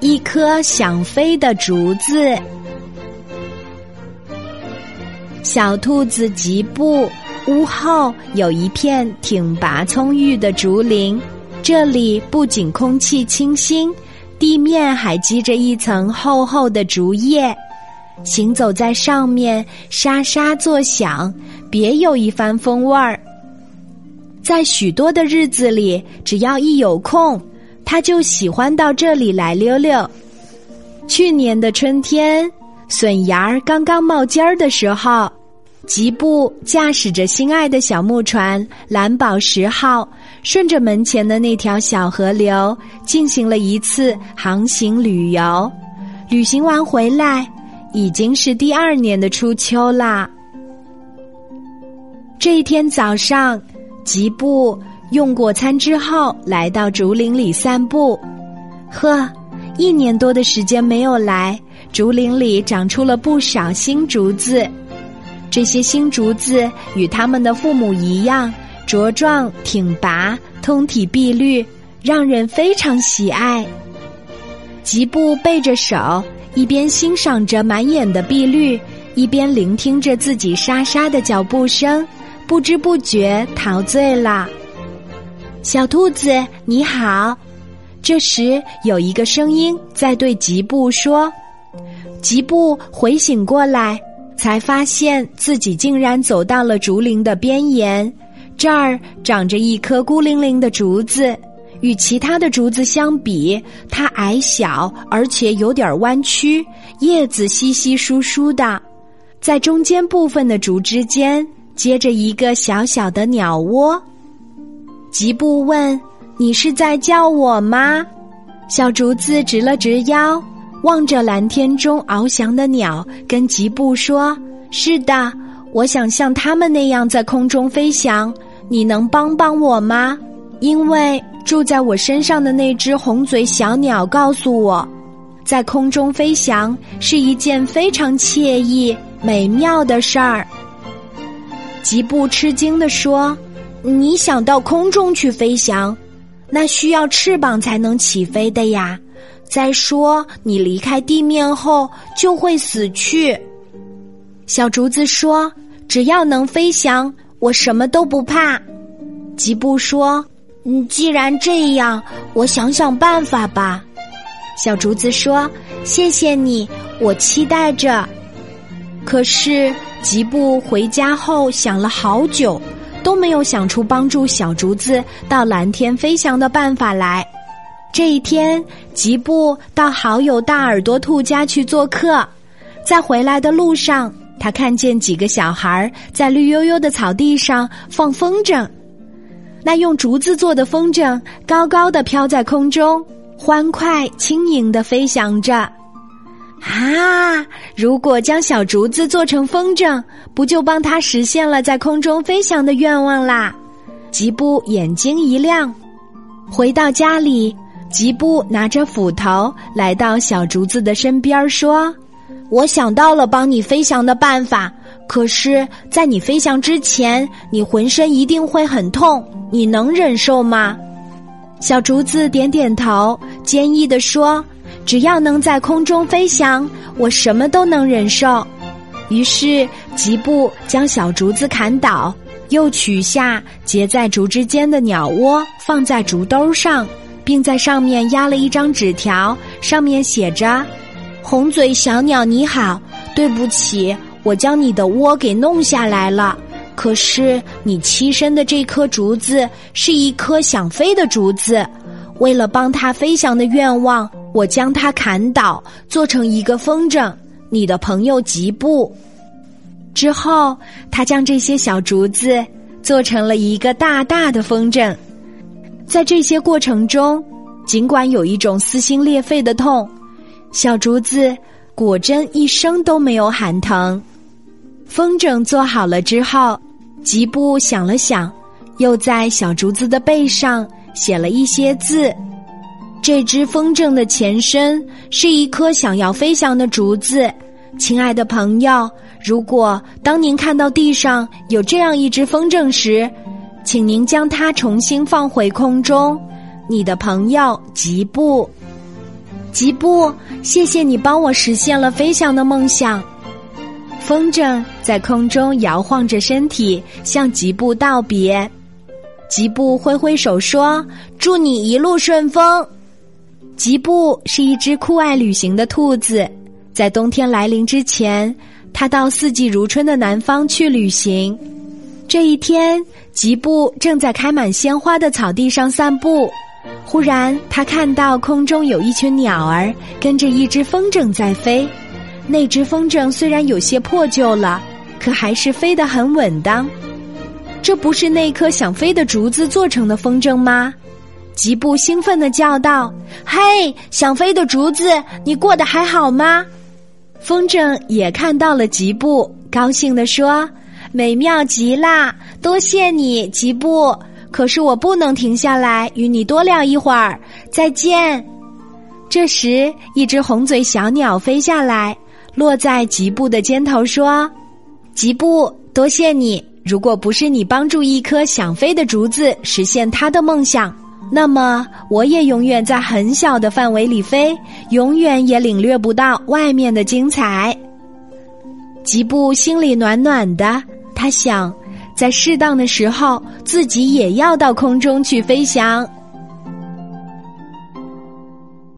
一颗想飞的竹子。小兔子吉布屋后有一片挺拔葱郁的竹林，这里不仅空气清新，地面还积着一层厚厚的竹叶，行走在上面沙沙作响，别有一番风味儿。在许多的日子里，只要一有空。他就喜欢到这里来溜溜。去年的春天，笋芽儿刚刚冒尖儿的时候，吉布驾驶着心爱的小木船“蓝宝石号”，顺着门前的那条小河流进行了一次航行旅游。旅行完回来，已经是第二年的初秋啦。这一天早上，吉布。用过餐之后，来到竹林里散步。呵，一年多的时间没有来，竹林里长出了不少新竹子。这些新竹子与他们的父母一样，茁壮挺拔，通体碧绿，让人非常喜爱。吉布背着手，一边欣赏着满眼的碧绿，一边聆听着自己沙沙的脚步声，不知不觉陶醉了。小兔子，你好！这时有一个声音在对吉布说：“吉布回醒过来，才发现自己竟然走到了竹林的边沿。这儿长着一棵孤零零的竹子，与其他的竹子相比，它矮小，而且有点弯曲，叶子稀稀疏疏的。在中间部分的竹枝间，接着一个小小的鸟窝。”吉布问：“你是在叫我吗？”小竹子直了直腰，望着蓝天中翱翔的鸟，跟吉布说：“是的，我想像他们那样在空中飞翔。你能帮帮我吗？因为住在我身上的那只红嘴小鸟告诉我，在空中飞翔是一件非常惬意、美妙的事儿。”吉布吃惊地说。你想到空中去飞翔，那需要翅膀才能起飞的呀。再说，你离开地面后就会死去。小竹子说：“只要能飞翔，我什么都不怕。”吉布说：“嗯，既然这样，我想想办法吧。”小竹子说：“谢谢你，我期待着。”可是吉布回家后想了好久。都没有想出帮助小竹子到蓝天飞翔的办法来。这一天，吉布到好友大耳朵兔家去做客，在回来的路上，他看见几个小孩在绿油油的草地上放风筝，那用竹子做的风筝高高的飘在空中，欢快轻盈的飞翔着。啊！如果将小竹子做成风筝，不就帮他实现了在空中飞翔的愿望啦？吉布眼睛一亮，回到家里，吉布拿着斧头来到小竹子的身边，说：“我想到了帮你飞翔的办法。可是，在你飞翔之前，你浑身一定会很痛，你能忍受吗？”小竹子点点头，坚毅地说。只要能在空中飞翔，我什么都能忍受。于是吉布将小竹子砍倒，又取下结在竹枝间的鸟窝，放在竹兜上，并在上面压了一张纸条，上面写着：“红嘴小鸟你好，对不起，我将你的窝给弄下来了。可是你栖身的这棵竹子是一棵想飞的竹子，为了帮它飞翔的愿望。”我将它砍倒，做成一个风筝。你的朋友吉布。之后，他将这些小竹子做成了一个大大的风筝。在这些过程中，尽管有一种撕心裂肺的痛，小竹子果真一声都没有喊疼。风筝做好了之后，吉布想了想，又在小竹子的背上写了一些字。这只风筝的前身是一棵想要飞翔的竹子，亲爱的朋友，如果当您看到地上有这样一只风筝时，请您将它重新放回空中。你的朋友吉布。吉布，谢谢你帮我实现了飞翔的梦想。风筝在空中摇晃着身体，向吉布道别。吉布挥挥手说：“祝你一路顺风。”吉布是一只酷爱旅行的兔子，在冬天来临之前，它到四季如春的南方去旅行。这一天，吉布正在开满鲜花的草地上散步。忽然，他看到空中有一群鸟儿跟着一只风筝在飞。那只风筝虽然有些破旧了，可还是飞得很稳当。这不是那棵想飞的竹子做成的风筝吗？吉布兴奋地叫道：“嘿，想飞的竹子，你过得还好吗？”风筝也看到了吉布，高兴地说：“美妙极啦！多谢你，吉布。”可是我不能停下来与你多聊一会儿。再见。这时，一只红嘴小鸟飞下来，落在吉布的肩头，说：“吉布，多谢你。如果不是你帮助一棵想飞的竹子实现它的梦想，那么我也永远在很小的范围里飞，永远也领略不到外面的精彩。”吉布心里暖暖的，他想。在适当的时候，自己也要到空中去飞翔。